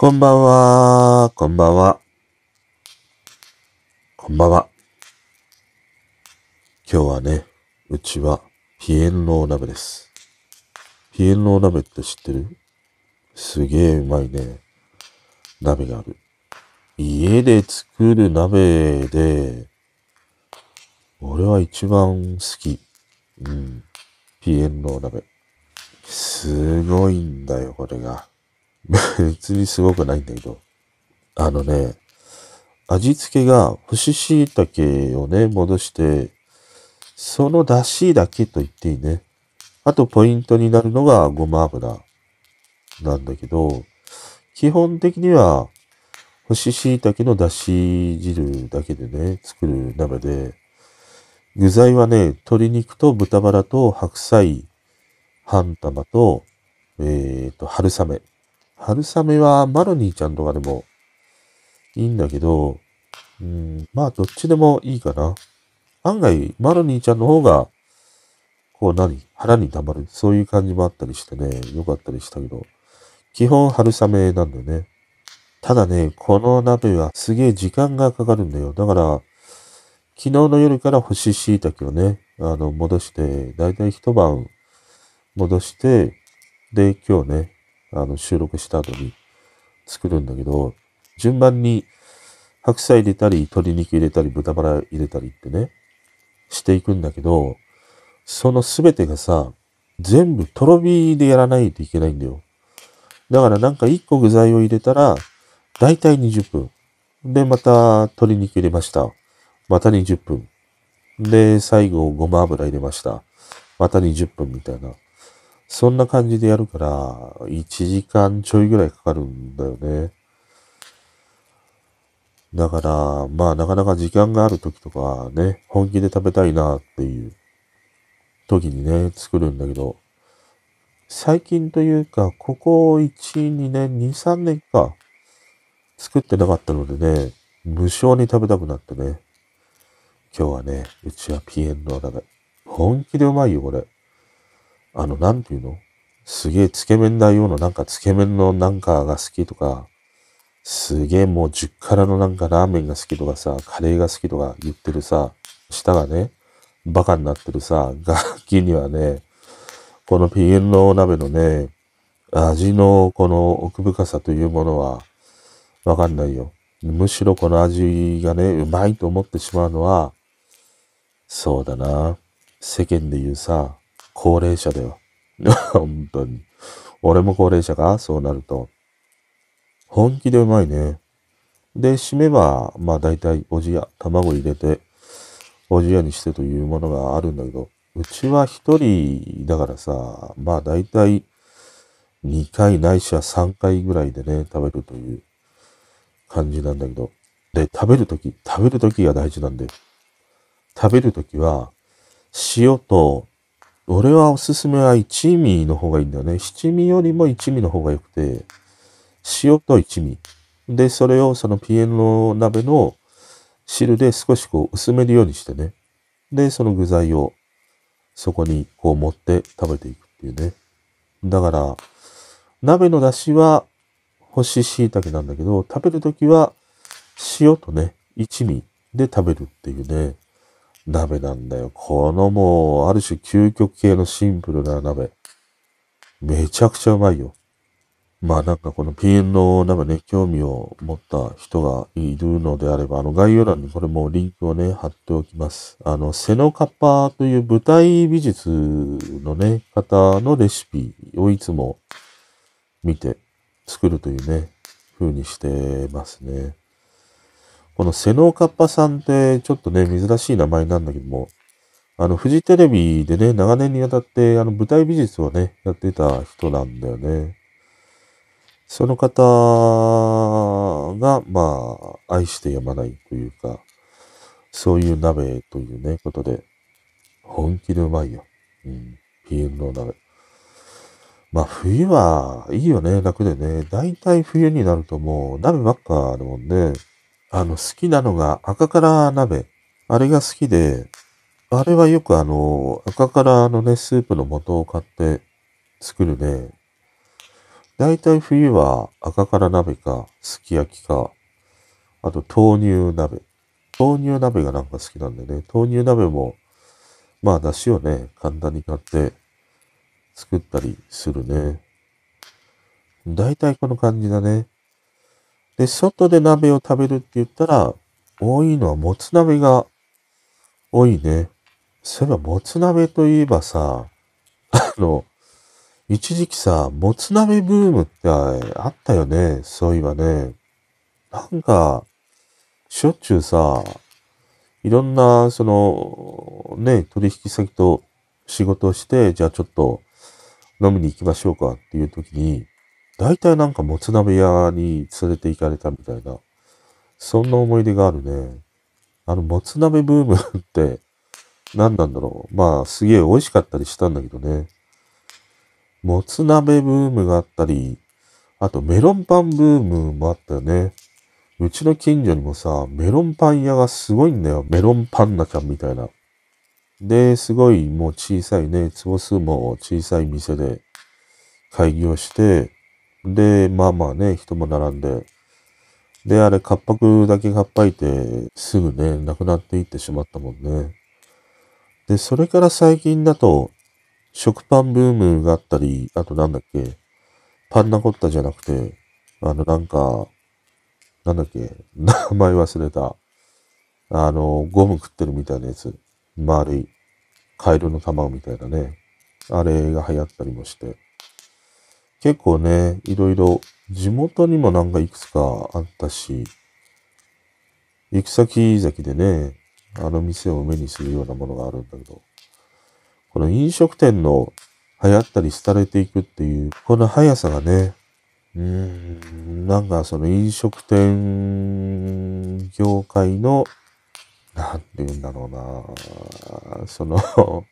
こんばんは、こんばんは。こんばんは。今日はね、うちはピエンロー鍋です。ピエンロー鍋って知ってる？すげえうまいね。鍋がある。家で作る鍋で、俺は一番好き。うん。ピエンロー鍋。すごいんだよ、これが。別にすごくないんだけど。あのね、味付けが干し椎茸をね、戻して、その出汁だけと言っていいね。あとポイントになるのがごま油なんだけど、基本的には干し椎茸の出汁汁だけでね、作る鍋で、具材はね、鶏肉と豚バラと白菜、半玉と、えっ、と、春雨。春雨はマロニーちゃんとかでもいいんだけど、うん、まあどっちでもいいかな。案外、マロニーちゃんの方が、こう何腹に溜まる。そういう感じもあったりしてね、よかったりしたけど、基本春雨なんだよね。ただね、この鍋はすげえ時間がかかるんだよ。だから、昨日の夜から干し椎茸をね、あの、戻して、だいたい一晩戻して、で、今日ね、あの、収録した後に作るんだけど、順番に白菜入れたり、鶏肉入れたり、豚バラ入れたりってね、していくんだけど、そのすべてがさ、全部とろ火でやらないといけないんだよ。だからなんか一個具材を入れたら、だいたい20分。で、また鶏肉入れました。また20分。で、最後ごま油入れました。また20分みたいな。そんな感じでやるから、1時間ちょいぐらいかかるんだよね。だから、まあなかなか時間がある時とかね、本気で食べたいなっていう時にね、作るんだけど、最近というか、ここ1、2年、2、3年か、作ってなかったのでね、無性に食べたくなってね、今日はね、うちはピエンの鍋。本気でうまいよ、これ。あの、なんていうの？すげえつけ麺大王のなんかつけ麺のなんかが好きとか、すげえもう10辛のなんかラーメンが好きとかさ、カレーが好きとか言ってるさ、舌がね、バカになってるさ、ガキにはね、このピエンの鍋のね、味のこの奥深さというものはわかんないよ。むしろこの味がね、うまいと思ってしまうのは、そうだな。世間で言うさ、高齢者だよ。本当に。俺も高齢者かそうなると。本気でうまいね。で、締めは、まあ大体おじや、卵入れて、おじやにしてというものがあるんだけど、うちは一人だからさ、まあ大体2回ないしは3回ぐらいでね、食べるという感じなんだけど。で、食べるとき、食べるときが大事なんで。食べるときは、塩と、俺はおすすめは一味の方がいいんだよね。七味よりも一味の方が良くて、塩と一味。で、それをそのピエンの鍋の汁で少しこう薄めるようにしてね。で、その具材をそこにこう持って食べていくっていうね。だから、鍋の出汁は干し椎茸なんだけど、食べるときは塩とね、一味で食べるっていうね、鍋なんだよ。このもう、ある種究極系のシンプルな鍋。めちゃくちゃうまいよ。まあなんかこのピエンの鍋ね、興味を持った人がいるのであれば、あの概要欄にこれもリンクをね、貼っておきます。あの、セノカッパーという舞台美術のね、方のレシピをいつも見て作るというね、風にしてますね。このセノーカッパさんってちょっとね、珍しい名前なんだけども、あの、フジテレビでね、長年にわたって、あの、舞台美術をね、やってた人なんだよね。その方が、まあ、愛してやまないというか、そういう鍋というね、ことで、本気でうまいよ。うん。ピエンの鍋。まあ、冬はいいよね、楽でね。だいたい冬になるともう、鍋ばっかだもんね。あの、好きなのが赤辛鍋。あれが好きで、あれはよくあの、赤辛のね、スープの素を買って作るね。だいたい冬は赤から鍋か、すき焼きか、あと豆乳鍋。豆乳鍋がなんか好きなんでね、豆乳鍋も、まあ、出汁をね、簡単に買って作ったりするね。だいたいこの感じだね。で、外で鍋を食べるって言ったら、多いのはもつ鍋が多いね。そういえば、もつ鍋といえばさ、あの、一時期さ、もつ鍋ブームってあったよね。そういえばね。なんか、しょっちゅうさ、いろんな、その、ね、取引先と仕事をして、じゃあちょっと飲みに行きましょうかっていう時に、大体なんかもつ鍋屋に連れて行かれたみたいな、そんな思い出があるね。あの、もつ鍋ブームって何なんだろう。まあ、すげえ美味しかったりしたんだけどね。もつ鍋ブームがあったり、あとメロンパンブームもあったよね。うちの近所にもさ、メロンパン屋がすごいんだよ。メロンパンナちゃんみたいな。で、すごいもう小さいね、坪数も小さい店で開業して、で、まあまあね、人も並んで、で、あれ、カッパクだけかっぱいて、すぐね、なくなっていってしまったもんね。で、それから最近だと、食パンブームがあったり、あとなんだっけ、パンナコッタじゃなくて、あのなんか、なんだっけ、名前忘れた。あの、ゴム食ってるみたいなやつ。丸い、カエルの卵みたいなね。あれが流行ったりもして。結構ね、いろいろ、地元にもなんかいくつかあったし、行く先々でね、あの店を目にするようなものがあるんだけど、この飲食店の流行ったり廃れていくっていう、この速さがね、うーん、なんかその飲食店業界の、なんて言うんだろうな、その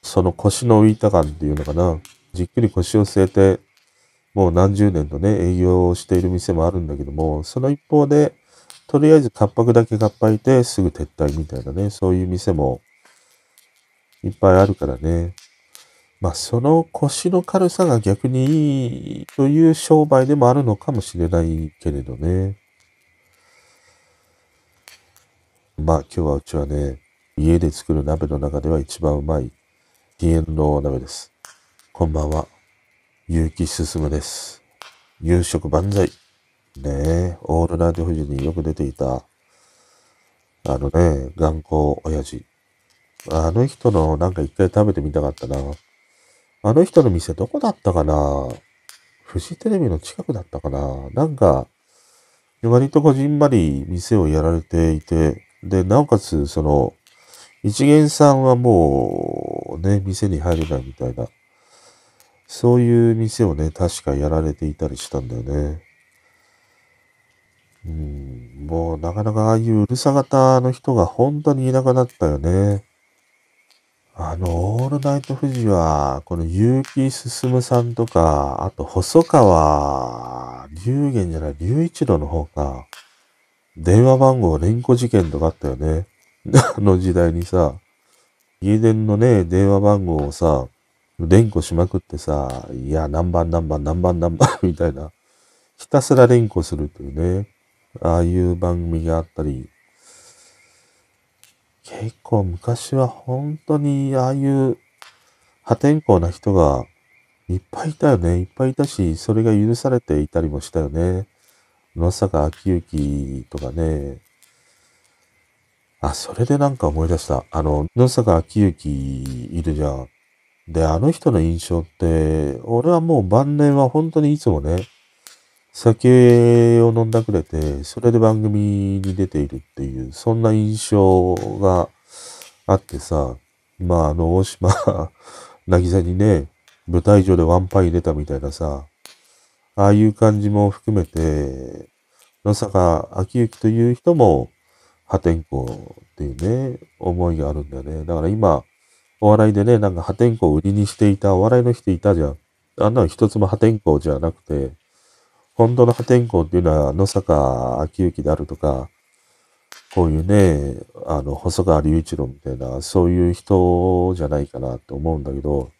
その腰の浮いた感っていうのかな、じっくり腰を据えて、もう何十年とね、営業をしている店もあるんだけども、その一方で、とりあえず活白だけ合敗てすぐ撤退みたいなね、そういう店もいっぱいあるからね。まあ、その腰の軽さが逆にいいという商売でもあるのかもしれないけれどね。まあ、今日はうちはね、家で作る鍋の中では一番うまい、鼻炎の鍋です。こんばんは、結城進です。夕食万歳。ねえ、オールナイト富士によく出ていた、あのね、頑固親父。あの人のなんか一回食べてみたかったな。あの人の店どこだったかなフジテレビの近くだったかななんか、割とこじんまり店をやられていて、で、なおかつ、その、一元さんはもう、ね、店に入れないみたいな、そういう店をね、確かやられていたりしたんだよね。うん、もうなかなかああいううるさ型の人が本当にいなくなったよね。あの、オールナイト富士は、この結城進さんとか、あと細川龍玄じゃない、龍一郎の方か。電話番号連呼事件とかあったよね。あの時代にさ、家電のね、電話番号をさ、連呼しまくってさ、いや、何番何番何番何番 みたいな、ひたすら連呼するというね、ああいう番組があったり、結構昔は本当にああいう破天荒な人がいっぱいいたよね。いっぱいいたし、それが許されていたりもしたよね。野坂昭之とかね。あ、それでなんか思い出した。あの、野坂昭之いるじゃん。で、あの人の印象って、俺はもう晩年は本当にいつもね、酒を飲んだくれて、それで番組に出ているっていう、そんな印象があってさ、まあ、あの、大島、渚にね、舞台上でワンパン入れたみたいなさ、ああいう感じも含めて、野坂昭之という人も破天荒っていうね、思いがあるんだよね。だから今、お笑いでね、なんか破天荒を売りにしていたお笑いの人いたじゃん。あんなの一つも破天荒じゃなくて、本当の破天荒っていうのは野坂昭之であるとか、こういうね、あの、細川隆一郎みたいな、そういう人じゃないかなって思うんだけど、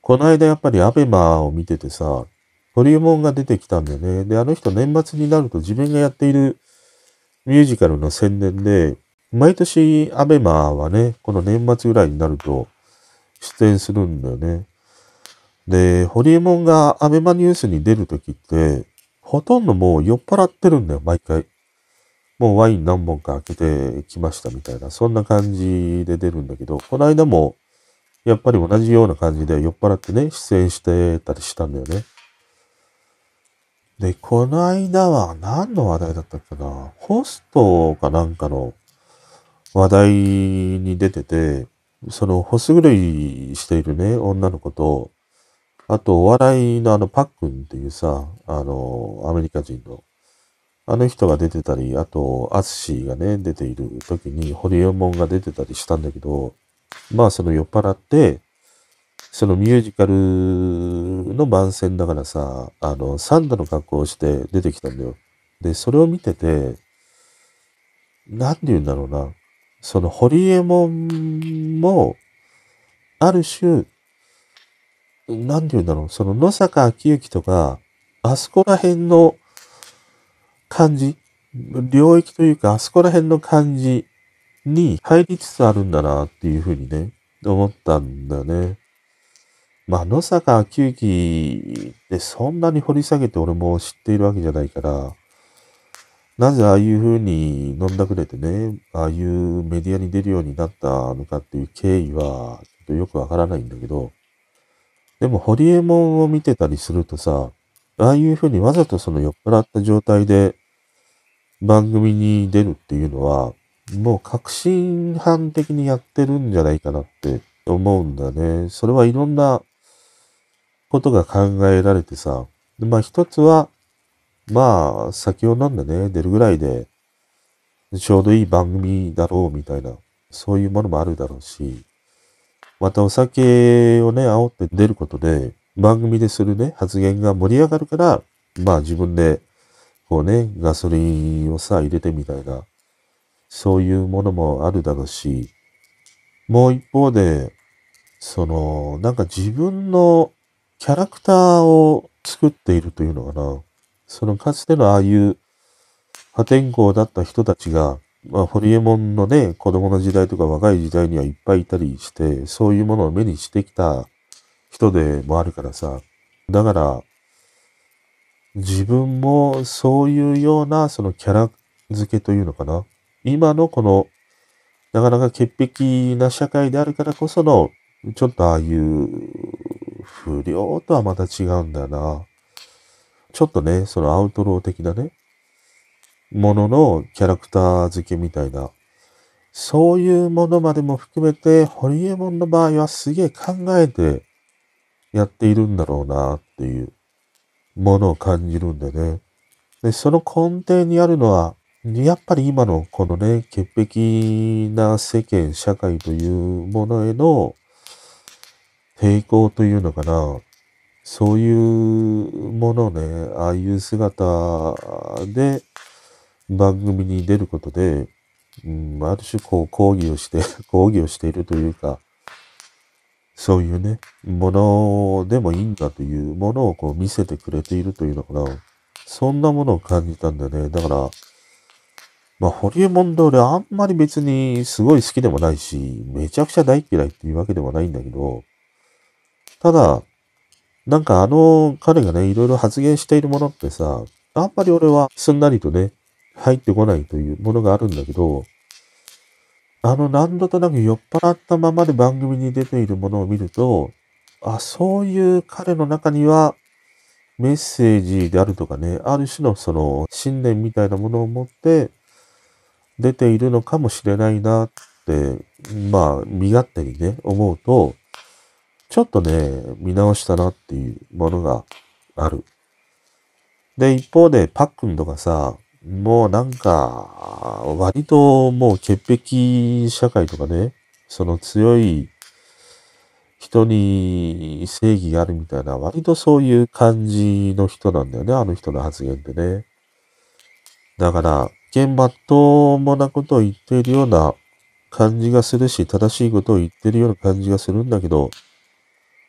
この間やっぱりアベマを見ててさ、ホリエモンが出てきたんだよね。で、あの人年末になると自分がやっているミュージカルの宣伝で、毎年アベマはね、この年末ぐらいになると出演するんだよね。で、ホリエモンがアベマニュースに出るときって、ほとんどもう酔っ払ってるんだよ、毎回。もうワイン何本か開けてきましたみたいな、そんな感じで出るんだけど、この間も、やっぱり同じような感じで酔っ払ってね、出演してたりしたんだよね。で、この間は何の話題だったっけな？ホストかなんかの話題に出てて、そのホス狂いしているね、女の子と、あと、お笑いのあの、パックンっていうさ、あの、アメリカ人の、あの人が出てたり、あと、アッシーがね、出ている時に、ホリエモンが出てたりしたんだけど、まあ、その酔っ払って、そのミュージカルの番宣だからさ、あの、サンダの格好をして出てきたんだよ。で、それを見てて、なんて言うんだろうな。その、ホリエモンも、ある種、なんて言うんだろう、その野坂昭之とか、あそこら辺の感じ、領域というか、あそこら辺の感じに入りつつあるんだなっていうふうにね、思ったんだね。まあ、野坂昭之ってそんなに掘り下げて俺も知っているわけじゃないから、なぜああいうふうに飲んだくれてね、ああいうメディアに出るようになったのかっていう経緯は、ちょっとよくわからないんだけど、でも、ホリエモンを見てたりするとさ、ああいうふうにわざとその酔っ払った状態で番組に出るっていうのは、もう確信犯的にやってるんじゃないかなって思うんだね。それはいろんなことが考えられてさ。まあ一つは、まあ酒を飲んでね、出るぐらいで、ちょうどいい番組だろうみたいな、そういうものもあるだろうし、またお酒をね、煽って出ることで、番組でするね、発言が盛り上がるから、まあ自分で、こうね、ガソリンをさ、入れてみたいな、そういうものもあるだろうし、もう一方で、その、なんか自分のキャラクターを作っているというのかな。そのかつてのああいう破天荒だった人たちが、まあ、ホリエモンのね、子供の時代とか若い時代にはいっぱいいたりして、そういうものを目にしてきた人でもあるからさ。だから、自分もそういうようなそのキャラ付けというのかな。今のこの、なかなか潔癖な社会であるからこその、ちょっとああいう不良とはまた違うんだよな。ちょっとね、そのアウトロー的なね、もののキャラクター付けみたいな、そういうものまでも含めて、ホリエモンの場合はすげえ考えてやっているんだろうなっていうものを感じるんでね。で、その根底にあるのは、やっぱり今のこのね、潔癖な世間、社会というものへの抵抗というのかな。そういうものをね、ああいう姿で番組に出ることで、うん、ある種こう抗議をして、抗議をしているというか、そういうね、ものでもいいんだというものをこう見せてくれているというのかな。そんなものを感じたんだよね。だから、まあ、ホリエモンで俺あんまり別にすごい好きでもないし、めちゃくちゃ大嫌いっていうわけでもないんだけど、ただ、なんかあの彼がね、いろいろ発言しているものってさ、あんまり俺はすんなりとね、入ってこないというものがあるんだけど、あの何度となく酔っ払ったままで番組に出ているものを見ると、あ、そういう彼の中にはメッセージであるとかね、ある種のその信念みたいなものを持って出ているのかもしれないなって、まあ、身勝手にね、思うと、ちょっとね、見直したなっていうものがある。で、一方で、パックンとかさ、もうなんか、割ともう潔癖社会とかね、その強い人に正義があるみたいな、割とそういう感じの人なんだよね、あの人の発言ってね。だから、現場ともなことを言っているような感じがするし、正しいことを言ってるような感じがするんだけど、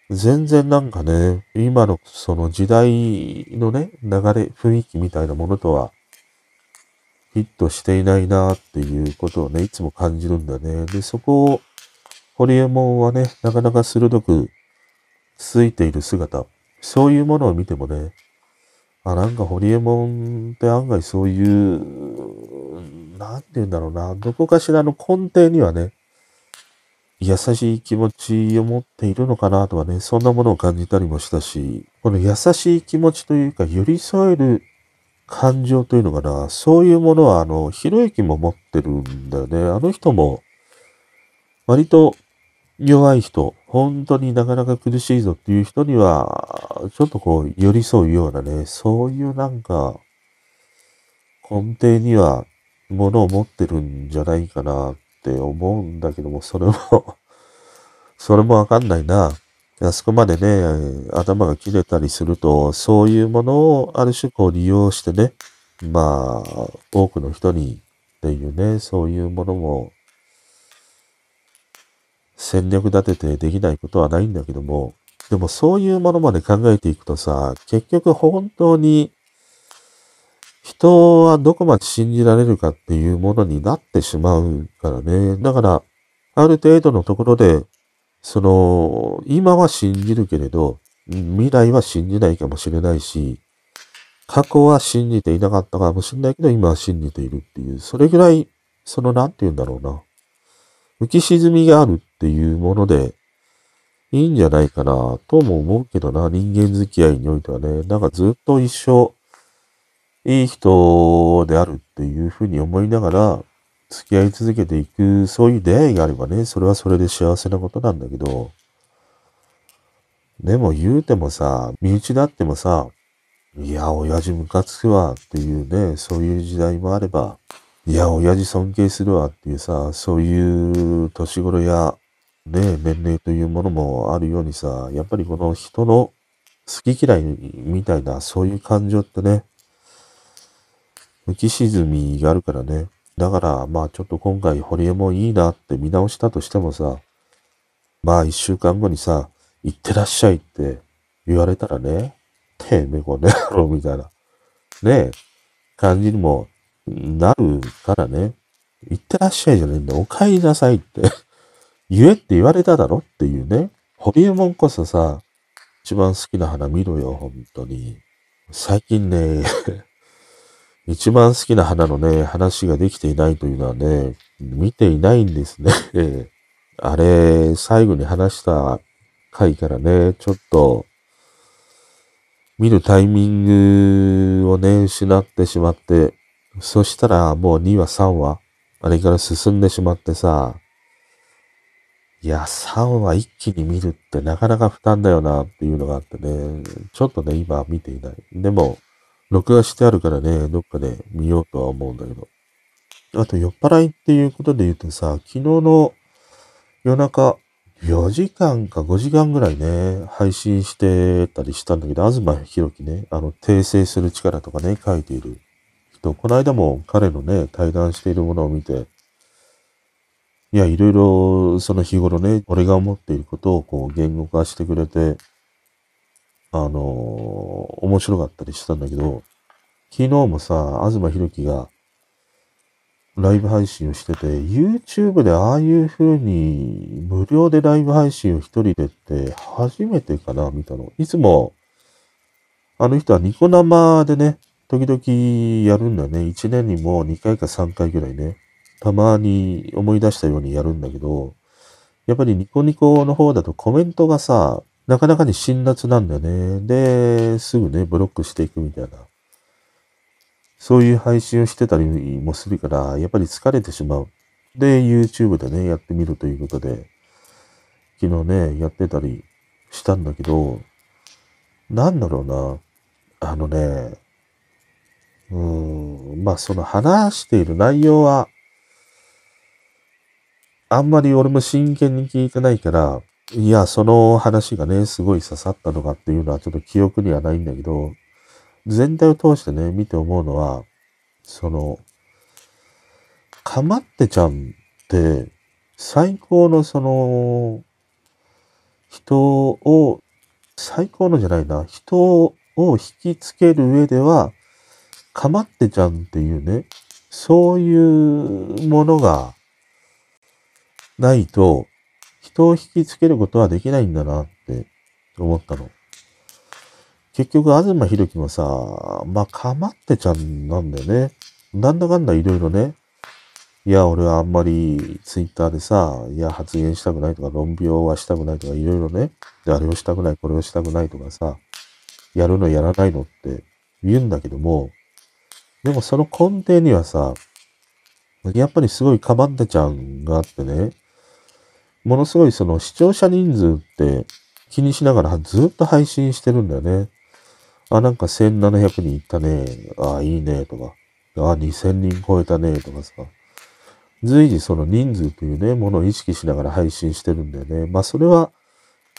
全然なんかね、今のその時代のね、流れ、雰囲気みたいなものとは、フィットしていないなっていうことをね、いつも感じるんだね。で、そこを、ホリエモンはね、なかなか鋭くついている姿、そういうものを見てもね、あ、なんかホリエモンって案外そういう、なんて言うんだろうな、どこかしらの根底にはね、優しい気持ちを持っているのかなとはね、そんなものを感じたりもしたし、この優しい気持ちというか、寄り添える感情というのかな、そういうものは、あの、ひろゆきも持ってるんだよね。あの人も、割と弱い人、本当になかなか苦しいぞっていう人には、ちょっとこう、寄り添うようなね、そういうなんか、根底には、ものを持ってるんじゃないかなって思うんだけども、それも それもわかんないな。あそこまでね、頭が切れたりすると、そういうものをある種こう利用してね、まあ、多くの人にっていうね、そういうものも、戦略立ててできないことはないんだけども、でもそういうものまで考えていくとさ、結局本当に人はどこまで信じられるかっていうものになってしまうからね。だから、ある程度のところで、その、今は信じるけれど、未来は信じないかもしれないし、過去は信じていなかったかもしれないけど、今は信じているっていう、それぐらい、その、なんて言うんだろうな。浮き沈みがあるっていうもので、いいんじゃないかな、とも思うけどな、人間付き合いにおいてはね。なんかずっと一生、いい人であるっていうふうに思いながら、付き合い続けていく、そういう出会いがあればね、それはそれで幸せなことなんだけど、でも言うてもさ、身内だってもさ、いや、親父ムカつくわっていうね、そういう時代もあれば、いや、親父尊敬するわっていうさ、そういう年頃や、ね、年齢というものもあるようにさ、やっぱりこの人の好き嫌いみたいな、そういう感情ってね、浮き沈みがあるからね。だから、まあちょっと今回、ホリエモンいいなって見直したとしてもさ、まあ一週間後にさ、行ってらっしゃいって言われたらね、てめえこの野郎みたいな、ねえ、感じにもなるからね、行ってらっしゃいじゃねえんだ、お帰りなさいって言えって言われただろっていうね。ホリエモンこそさ、一番好きな花見ろよ、本当に。最近ね一番好きな花のね、話ができていないというのはね、見ていないんですね。あれ、最後に話した回からね、ちょっと、見るタイミングをね、失ってしまって、そしたらもう2話3話、あれから進んでしまってさ、いや、3話一気に見るってなかなか負担だよなっていうのがあってね、ちょっとね、今見ていない。でも、録画してあるからね、どっかで見ようとは思うんだけど。あと、酔っ払いっていうことで言うとさ、昨日の夜中、4時間か5時間ぐらいね、配信してたりしたんだけど、東博樹ね、あの、訂正する力とかね、書いている人、この間も彼のね、対談しているものを見て、いや、いろいろ、その日頃ね、俺が思っていることをこう言語化してくれて、あのー、面白かったりしたんだけど、昨日もさ、東博樹がライブ配信をしてて、YouTube でああいう風に無料でライブ配信を一人でって初めてかな、見たの。いつも、あの人はニコ生でね、時々やるんだよね。1年にも2回か3回ぐらいね。たまに思い出したようにやるんだけど、やっぱりニコニコの方だとコメントがさ、なかなかに辛辣なんだよね。で、すぐね、ブロックしていくみたいな。そういう配信をしてたりもするから、やっぱり疲れてしまう。で、YouTube でね、やってみるということで、昨日ね、やってたりしたんだけど、なんだろうな。あのね、うーん、まあその話している内容は、あんまり俺も真剣に聞いてないから、いや、その話がね、すごい刺さったのかっていうのはちょっと記憶にはないんだけど、全体を通してね、見て思うのは、その、かまってちゃんって、最高のその、人を、最高のじゃないな、人を引きつける上では、かまってちゃんっていうね、そういうものがないと、人を引きつけることはできないんだなって思ったの。結局、東博樹もさ、まあ、かまってちゃんなんだよね。なんだかんだいろいろね。いや、俺はあんまりツイッターでさ、いや、発言したくないとか、論評はしたくないとか、いろいろね。で、あれをしたくない、これをしたくないとかさ、やるのやらないのって言うんだけども、でもその根底にはさ、やっぱりすごいかまってちゃんがあってね、ものすごいその視聴者人数って気にしながらずっと配信してるんだよね。あ、なんか1700人いったね。あ、いいね、とか。あ、2000人超えたね、とかさ。随時その人数というね、ものを意識しながら配信してるんだよね。まあそれは、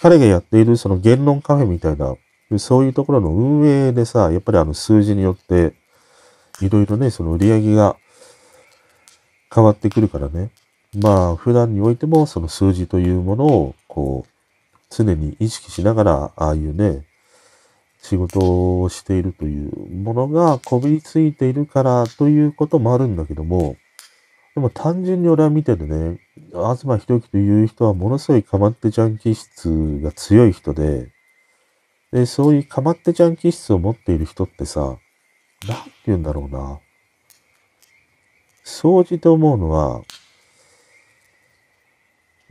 彼がやっているその言論カフェみたいな、そういうところの運営でさ、やっぱりあの数字によって、いろいろね、その売り上げが変わってくるからね。まあ普段においてもその数字というものを、こう、常に意識しながら、ああいうね、仕事をしているというものがこびりついているからということもあるんだけども、でも単純に俺は見ててね、東博樹という人はものすごいかまってちゃん気質が強い人で、で、そういうかまってちゃん気質を持っている人ってさ、なんて言うんだろうな。掃除と思うのは、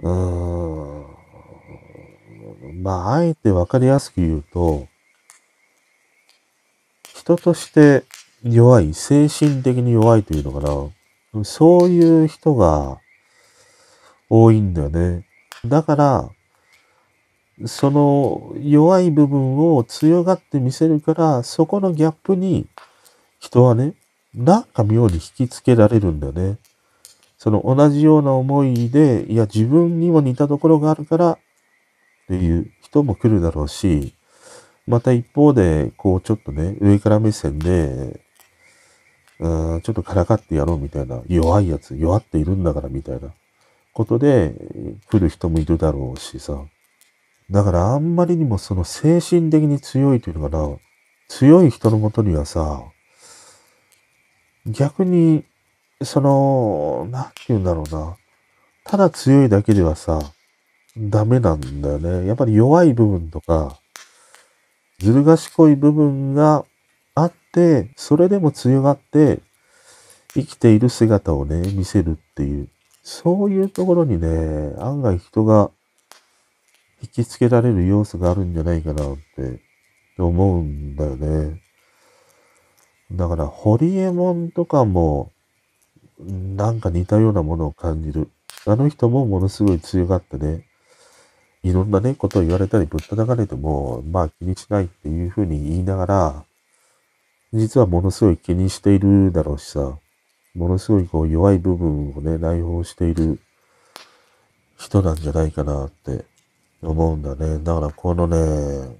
うん、まあ、あえてわかりやすく言うと、人として弱い、精神的に弱いというのかな。そういう人が多いんだよね。だから、その弱い部分を強がって見せるから、そこのギャップに人はね、なんか妙に引きつけられるんだよね。その同じような思いで、いや自分にも似たところがあるからっていう人も来るだろうし、また一方で、こう、ちょっとね、上から目線で、うん、ちょっとからかってやろうみたいな、弱いやつ、弱っているんだからみたいなことで来る人もいるだろうしさ。だからあんまりにもその精神的に強いというのかな、強い人のもとにはさ、逆に、その、なんて言うんだろうな、ただ強いだけではさ、ダメなんだよね。やっぱり弱い部分とか、ずる賢い部分があって、それでも強がって生きている姿をね、見せるっていう、そういうところにね、案外人が引きつけられる要素があるんじゃないかなって思うんだよね。だから、ホリエモンとかも、なんか似たようなものを感じる。あの人もものすごい強がってね、いろんなね、ことを言われたりぶったたかれても、まあ気にしないっていうふうに言いながら、実はものすごい気にしているだろうしさ、ものすごいこう弱い部分をね、内包している人なんじゃないかなって思うんだね。だからこのね、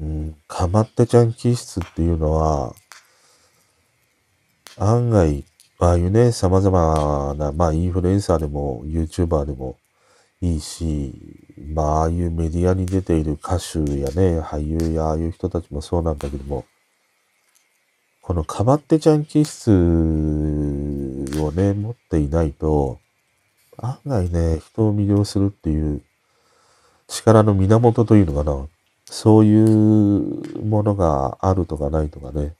うん、かまってちゃん気質っていうのは、案外、ああいうね、様々な、まあインフルエンサーでも YouTuber でもいいし、まあ、ああいうメディアに出ている歌手やね、俳優やああいう人たちもそうなんだけども、このかまってちゃん気質をね、持っていないと、案外ね、人を魅了するっていう力の源というのかな。そういうものがあるとかないとかね、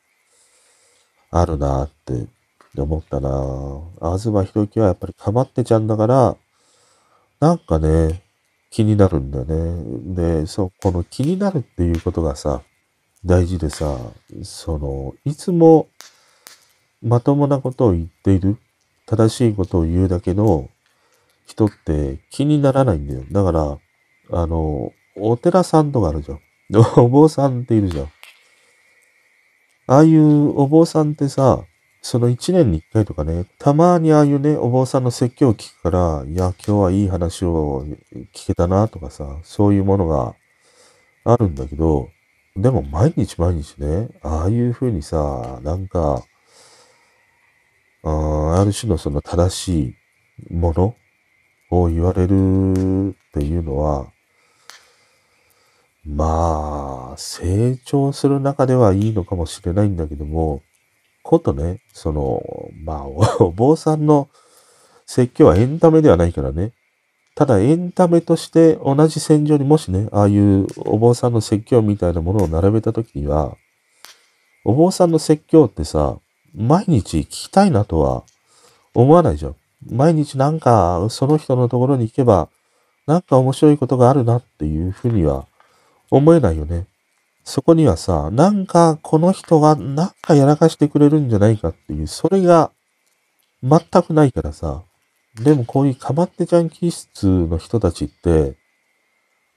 あるなってって思ったな。東博樹はやっぱりかまってちゃんだから、なんかね、気になるんだよね。で、そう、この気になるっていうことがさ、大事でさ、その、いつもまともなことを言っている、正しいことを言うだけの人って気にならないんだよ。だから、あの、お寺さんとかあるじゃん。お坊さんっているじゃん。ああいうお坊さんってさ、その一年に一回とかね、たまにああいうね、お坊さんの説教を聞くから、いや、今日はいい話を聞けたなとかさ、そういうものがあるんだけど、でも毎日毎日ね、ああいう風にさ、なんか、あある種のその正しいものを言われるっていうのは、まあ、成長する中ではいいのかもしれないんだけども、ことね、その、まあ、お坊さんの説教はエンタメではないからね。ただエンタメとして同じ戦場にもしね、ああいうお坊さんの説教みたいなものを並べたときには、お坊さんの説教ってさ、毎日聞きたいなとは思わないじゃん。毎日なんかその人のところに行けば、なんか面白いことがあるなっていうふうには思えないよね。そこにはさ、なんかこの人がなんかやらかしてくれるんじゃないかっていう、それが全くないからさ。でもこういうかまってちゃん気質の人たちって、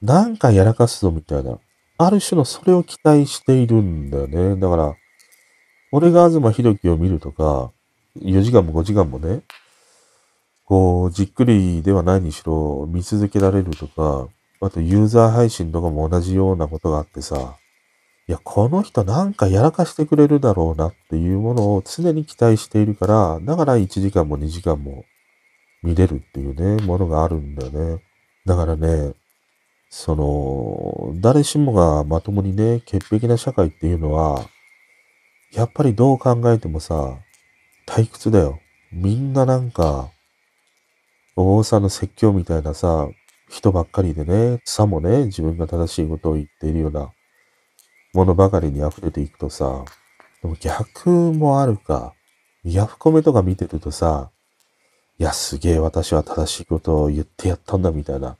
なんかやらかすぞみたいな。ある種のそれを期待しているんだよね。だから、俺が東博樹を見るとか、4時間も5時間もね、こう、じっくりではないにしろ見続けられるとか、あとユーザー配信とかも同じようなことがあってさ、いや、この人なんかやらかしてくれるだろうなっていうものを常に期待しているから、だから1時間も2時間も見れるっていうね、ものがあるんだよね。だからね、その、誰しもがまともにね、潔癖な社会っていうのは、やっぱりどう考えてもさ、退屈だよ。みんななんか、お坊さんの説教みたいなさ、人ばっかりでね、さもね、自分が正しいことを言っているようなものばかりに溢れていくとさ、でも逆もあるか。ヤフコメとか見てるとさ、いや、すげえ私は正しいことを言ってやったんだみたいな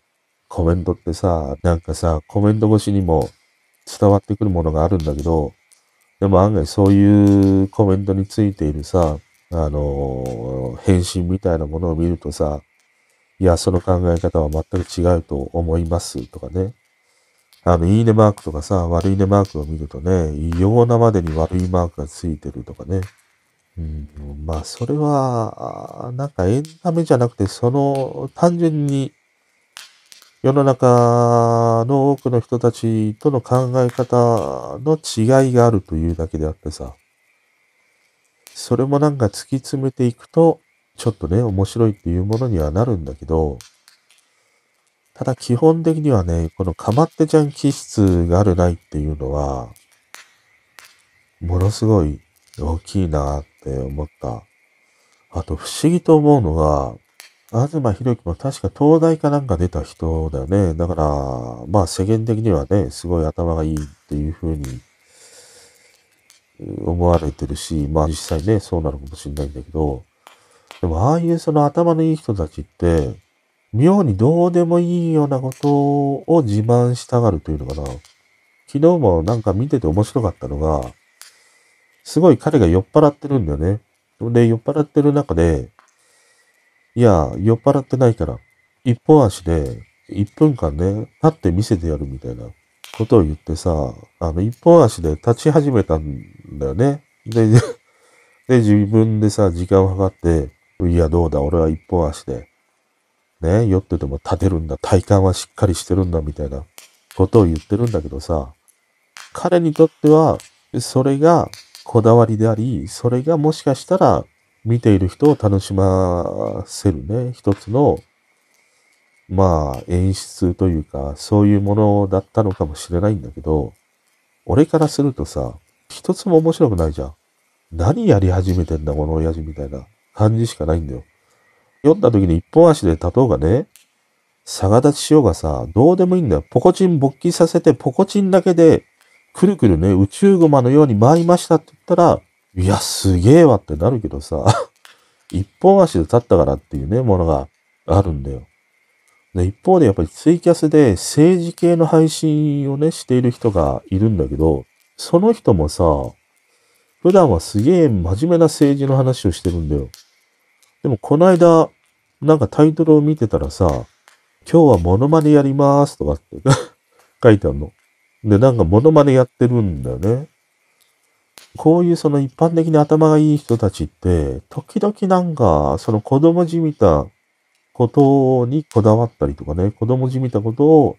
コメントってさ、なんかさ、コメント越しにも伝わってくるものがあるんだけど、でも案外そういうコメントについているさ、あのー、返信みたいなものを見るとさ、いや、その考え方は全く違うと思いますとかね。あの、いいねマークとかさ、悪いねマークを見るとね、異様なまでに悪いマークがついてるとかね。うん、まあ、それは、なんかエンタメじゃなくて、その、単純に、世の中の多くの人たちとの考え方の違いがあるというだけであってさ、それもなんか突き詰めていくと、ちょっとね、面白いっていうものにはなるんだけど、ただ基本的にはね、このかまってちゃん気質があるないっていうのは、ものすごい大きいなって思った。あと不思議と思うのが、東博樹も確か東大かなんか出た人だよね。だから、まあ世間的にはね、すごい頭がいいっていう風に思われてるし、まあ実際ね、そうなのかもしれないんだけど、でもああいうその頭のいい人たちって、妙にどうでもいいようなことを自慢したがるというのかな。昨日もなんか見てて面白かったのが、すごい彼が酔っ払ってるんだよね。で、酔っ払ってる中で、いや、酔っ払ってないから、一本足で1分間ね、立って見せてやるみたいなことを言ってさ、あの、一本足で立ち始めたんだよね。で、で、自分でさ、時間を計って、いや、どうだ、俺は一本足で、ね、酔ってても立てるんだ、体幹はしっかりしてるんだ、みたいなことを言ってるんだけどさ、彼にとっては、それがこだわりであり、それがもしかしたら見ている人を楽しませるね、一つの、まあ、演出というか、そういうものだったのかもしれないんだけど、俺からするとさ、一つも面白くないじゃん。何やり始めてんだ、この親父みたいな感じしかないんだよ。読んだ時に一本足で立とうがね、逆立ちしようがさ、どうでもいいんだよ。ポコチン勃起させて、ポコチンだけで、くるくるね、宇宙ゴマのように回りましたって言ったら、いや、すげえわってなるけどさ、一本足で立ったからっていうね、ものがあるんだよ。で、一方でやっぱりツイキャスで政治系の配信をね、している人がいるんだけど、その人もさ、普段はすげえ真面目な政治の話をしてるんだよ。でもこの間、なんかタイトルを見てたらさ、今日はモノマネやりますとかって 書いてあるの。で、なんかモノマネやってるんだよね。こういうその一般的に頭がいい人たちって、時々なんか、その子供じみたことにこだわったりとかね、子供じみたことを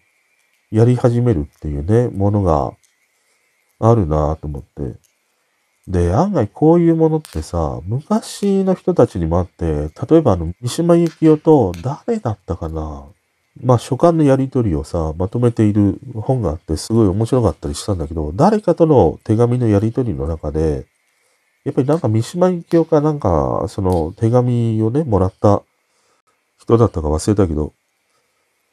やり始めるっていうね、ものがあるなぁと思って。で、案外こういうものってさ、昔の人たちにもあって、例えばあの、三島由紀夫と誰だったかなまあ、書簡のやりとりをさ、まとめている本があって、すごい面白かったりしたんだけど、誰かとの手紙のやりとりの中で、やっぱりなんか三島由紀夫かなんか、その手紙をね、もらった人だったか忘れたけど、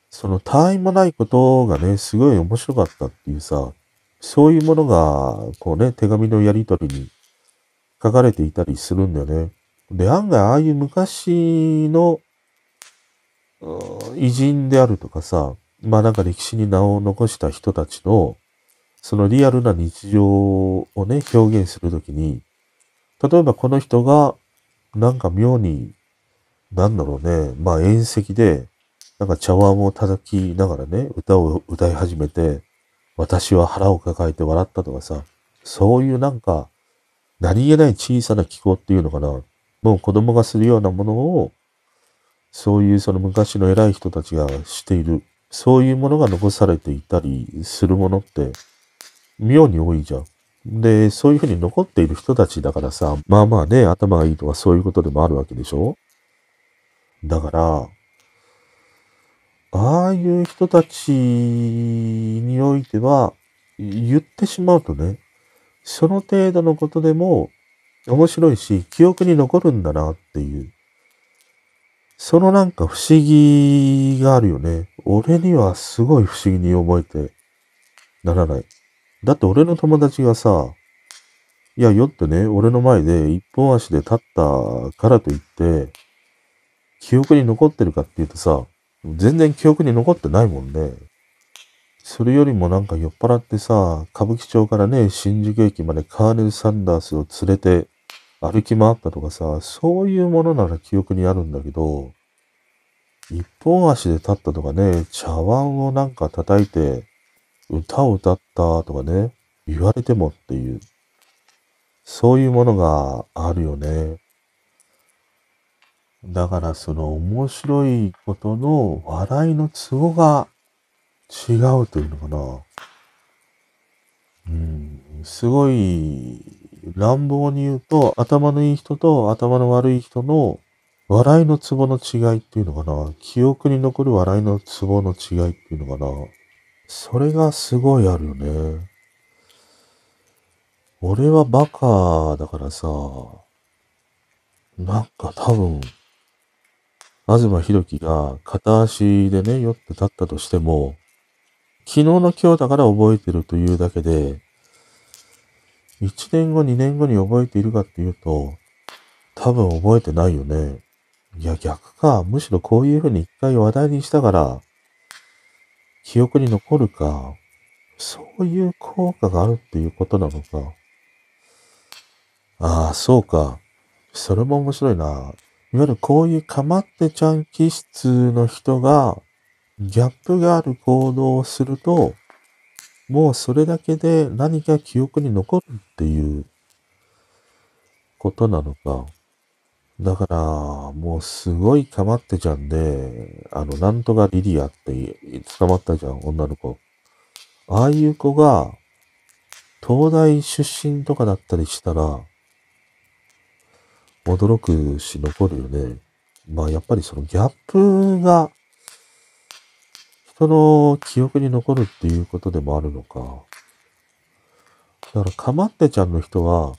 その他愛もないことがね、すごい面白かったっていうさ、そういうものが、こうね、手紙のやりとりに書かれていたりするんだよね。で、案外ああいう昔の偉人であるとかさ、まあなんか歴史に名を残した人たちの、そのリアルな日常をね、表現するときに、例えばこの人が、なんか妙に、なんだろうね、まあ遠石で、なんか茶碗を叩きながらね、歌を歌い始めて、私は腹を抱えて笑ったとかさ、そういうなんか、何気ない小さな気候っていうのかな、もう子供がするようなものを、そういうその昔の偉い人たちがしている、そういうものが残されていたりするものって、妙に多いじゃん。で、そういうふうに残っている人たちだからさ、まあまあね、頭がいいとかそういうことでもあるわけでしょ？だから、ああいう人たちにおいては、言ってしまうとね、その程度のことでも面白いし、記憶に残るんだなっていう。そのなんか不思議があるよね。俺にはすごい不思議に覚えてならない。だって俺の友達がさ、いや、よってね、俺の前で一本足で立ったからといって、記憶に残ってるかっていうとさ、全然記憶に残ってないもんね。それよりもなんか酔っ払ってさ、歌舞伎町からね、新宿駅までカーネル・サンダースを連れて歩き回ったとかさ、そういうものなら記憶にあるんだけど、一本足で立ったとかね、茶碗をなんか叩いて、歌を歌ったとかね、言われてもっていう、そういうものがあるよね。だからその面白いことの笑いのツボが違うというのかな。うん、すごい乱暴に言うと、頭のいい人と頭の悪い人の笑いのツボの違いっていうのかな。記憶に残る笑いのツボの違いっていうのかな。それがすごいあるよね。俺はバカだからさ、なんか多分、東博樹が片足でね、酔って立ったとしても、昨日の今日だから覚えてるというだけで、1年後、2年後に覚えているかっていうと、多分覚えてないよね。いや、逆か。むしろこういうふうに一回話題にしたから、記憶に残るか。そういう効果があるっていうことなのか。ああ、そうか。それも面白いな。いわゆるこういうかまってちゃん気質の人が、ギャップがある行動をすると、もうそれだけで何か記憶に残るっていうことなのか。だから、もうすごいかまってちゃんで、あの、なんとかリリアって捕まったじゃん、女の子。ああいう子が、東大出身とかだったりしたら、驚くし残るよね。まあやっぱりそのギャップが人の記憶に残るっていうことでもあるのか。だから、かまってちゃんの人は、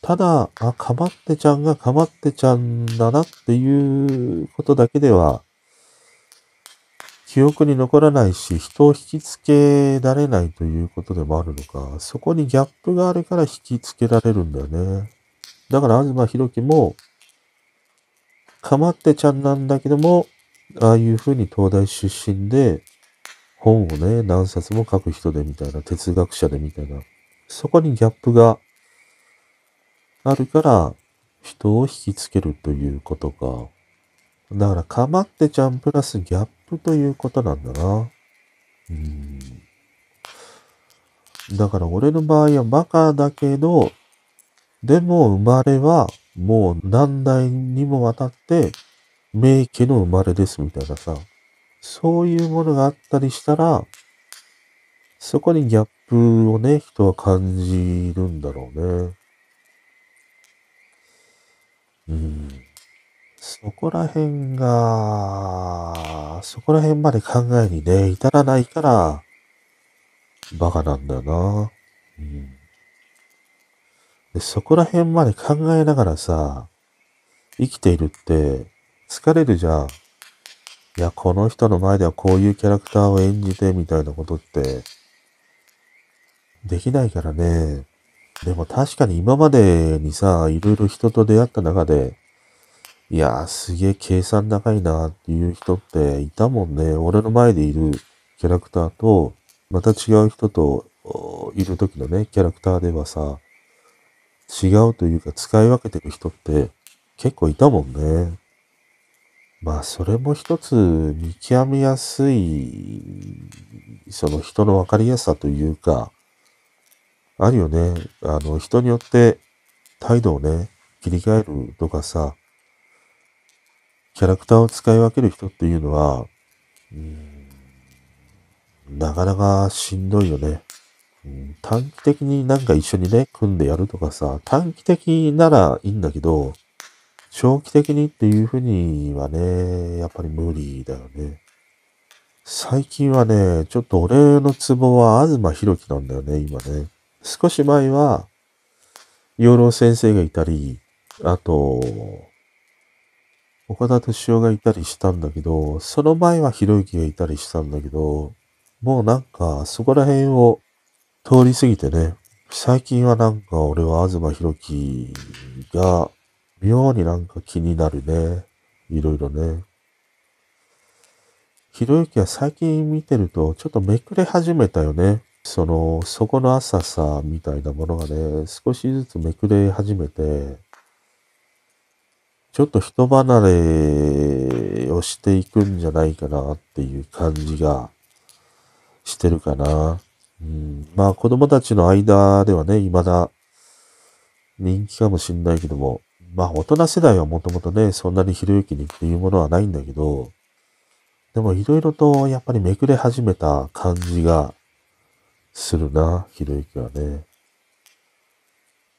ただ、あ、かまってちゃんがかまってちゃんだなっていうことだけでは、記憶に残らないし、人を引きつけられないということでもあるのか。そこにギャップがあるから引きつけられるんだよね。だから、東博樹も、かまってちゃんなんだけども、ああいうふうに東大出身で、本をね、何冊も書く人でみたいな、哲学者でみたいな、そこにギャップがあるから、人を引きつけるということか。だから、かまってちゃんプラスギャップということなんだな。うん。だから、俺の場合はバカだけど、でも生まれはもう何代にもわたって名家の生まれですみたいなさ、そういうものがあったりしたら、そこにギャップをね、人は感じるんだろうね。うん。そこら辺が、そこら辺まで考えにね、至らないから、バカなんだよな。うん。で、そこら辺まで考えながらさ、生きているって疲れるじゃん。いや、この人の前ではこういうキャラクターを演じてみたいなことってできないからね。でも確かに今までにさ、いろいろ人と出会った中で、いやーすげえ計算高いなっていう人っていたもんね。俺の前でいるキャラクターと、また違う人といる時のね、キャラクターではさ、違うというか使い分けてる人って結構いたもんね。まあ、それも一つ見極めやすい、その人の分かりやすさというか、あるよね。あの、人によって態度をね、切り替えるとかさ、キャラクターを使い分ける人っていうのは、うん、なかなかしんどいよね、短期的になんか一緒にね、組んでやるとかさ、短期的ならいいんだけど、長期的にっていうふうにはね、やっぱり無理だよね。最近はね、ちょっと俺のツボは東博樹なんだよね、今ね。少し前は、養老先生がいたり、あと、岡田敏夫がいたりしたんだけど、その前はひろゆきがいたりしたんだけど、もうなんかそこら辺を通り過ぎてね、最近はなんか俺は東博樹が妙になんか気になるね。いろいろね。ひろゆきは最近見てるとちょっとめくれ始めたよね。その、そこの浅さみたいなものがね、少しずつめくれ始めて、ちょっと人離れをしていくんじゃないかなっていう感じがしてるかな。うん、まあ子供たちの間ではね、未だ人気かもしんないけども、まあ大人世代はもともとね、そんなにひろゆきにっていうものはないんだけど、でもいろいろとやっぱりめくれ始めた感じがするな、ひろゆきはね。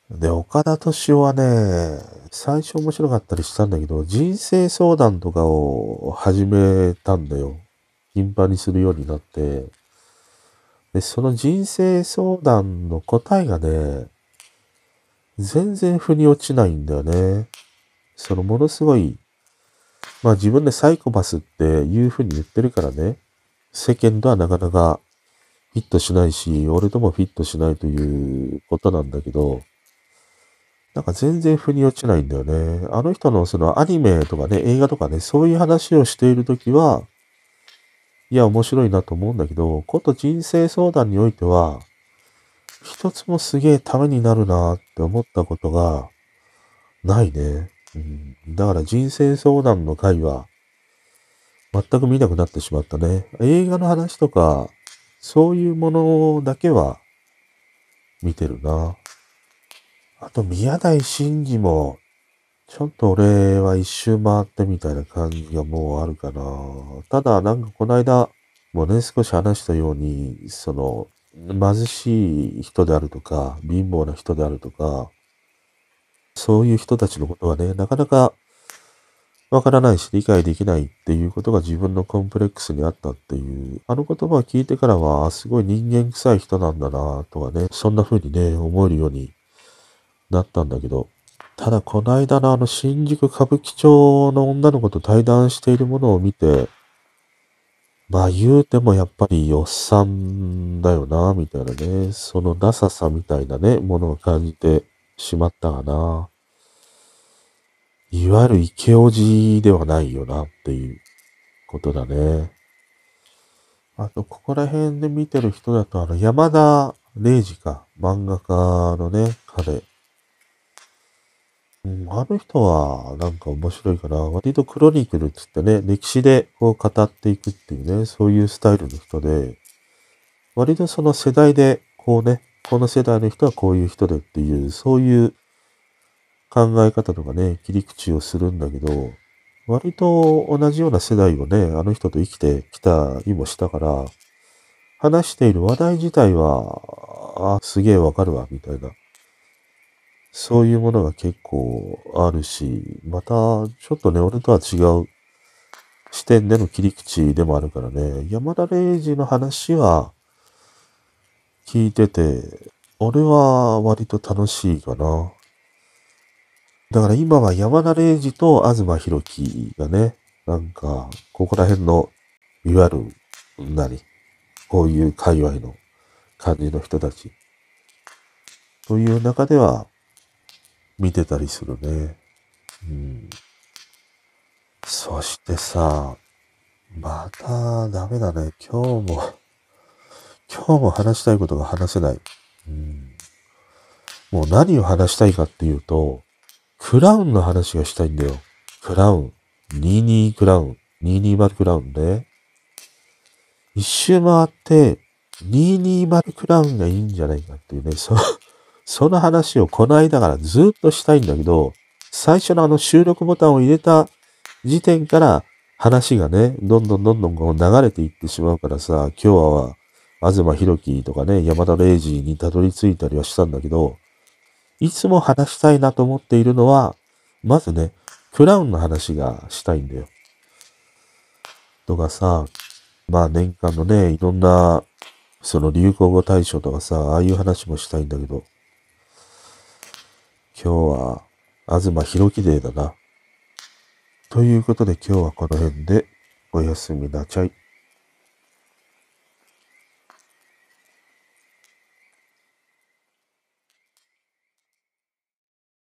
で、岡田敏夫はね、最初面白かったりしたんだけど、人生相談とかを始めたんだよ。頻繁にするようになって。で、その人生相談の答えがね、全然腑に落ちないんだよね。そのものすごい、まあ自分でサイコパスっていう風に言ってるからね、世間とはなかなかフィットしないし、俺ともフィットしないということなんだけど、なんか全然腑に落ちないんだよね。あの人のそのアニメとかね、映画とかね、そういう話をしているときは、いや、面白いなと思うんだけど、こと人生相談においては、一つもすげえためになるなって思ったことがないね。うん、だから人生相談の回は全く見なくなってしまったね。映画の話とかそういうものだけは見てるな。あと、宮台真司も、ちょっと俺は一周回ってみたいな感じがもうあるかな。ただ、なんかこの間、もうね、少し話したように、その、貧しい人であるとか、貧乏な人であるとか、そういう人たちのことはね、なかなかわからないし理解できないっていうことが自分のコンプレックスにあったっていう、あの言葉を聞いてからは、すごい人間臭い人なんだなとかね、そんな風にね、思えるようになったんだけど、ただこの間のあの新宿歌舞伎町の女の子と対談しているものを見て、まあ言うてもやっぱりおっさんだよな、みたいなね、そのダサさみたいなね、ものを感じてしまったかな。いわゆる池おじではないよなっていうことだね。あと、ここら辺で見てる人だと、あの、山田礼二か、漫画家のね、彼。あの人は、なんか面白いかな。割とクロニクルっつってね、歴史でこう語っていくっていうね、そういうスタイルの人で、割とその世代で、こうね、この世代の人はこういう人でっていう、そういう考え方とかね、切り口をするんだけど、割と同じような世代をね、あの人と生きてきたりもしたから、話している話題自体は、あ、すげえわかるわ、みたいなそういうものが結構あるし、また、ちょっとね、俺とは違う視点での切り口でもあるからね、山田礼二の話は聞いてて、俺は割と楽しいかな。だから今は山田礼二と東博樹がね、なんか、ここら辺の、いわゆる、何こういう界隈の感じの人たち。という中では、見てたりするね。うん。そしてさ、またダメだね。今日も、今日も話したいことが話せない。うん。もう何を話したいかっていうと、クラウンの話がしたいんだよ。クラウン。22クラウン。220クラウンで。一周回って、220クラウンがいいんじゃないかっていうね、そ、その話をこの間からずっとしたいんだけど、最初のあの収録ボタンを入れた時点から話がね、どんどんどんどんこう流れていってしまうからさ、今日は、東博樹とかね、山田礼二にたどり着いたりはしたんだけど、いつも話したいなと思っているのは、まずね、クラウンの話がしたいんだよ。とかさ、まあ年間のね、いろんな、その流行語大賞とかさ、ああいう話もしたいんだけど、今日は、東博樹デーだな。ということで今日はこの辺でおやすみなちゃい。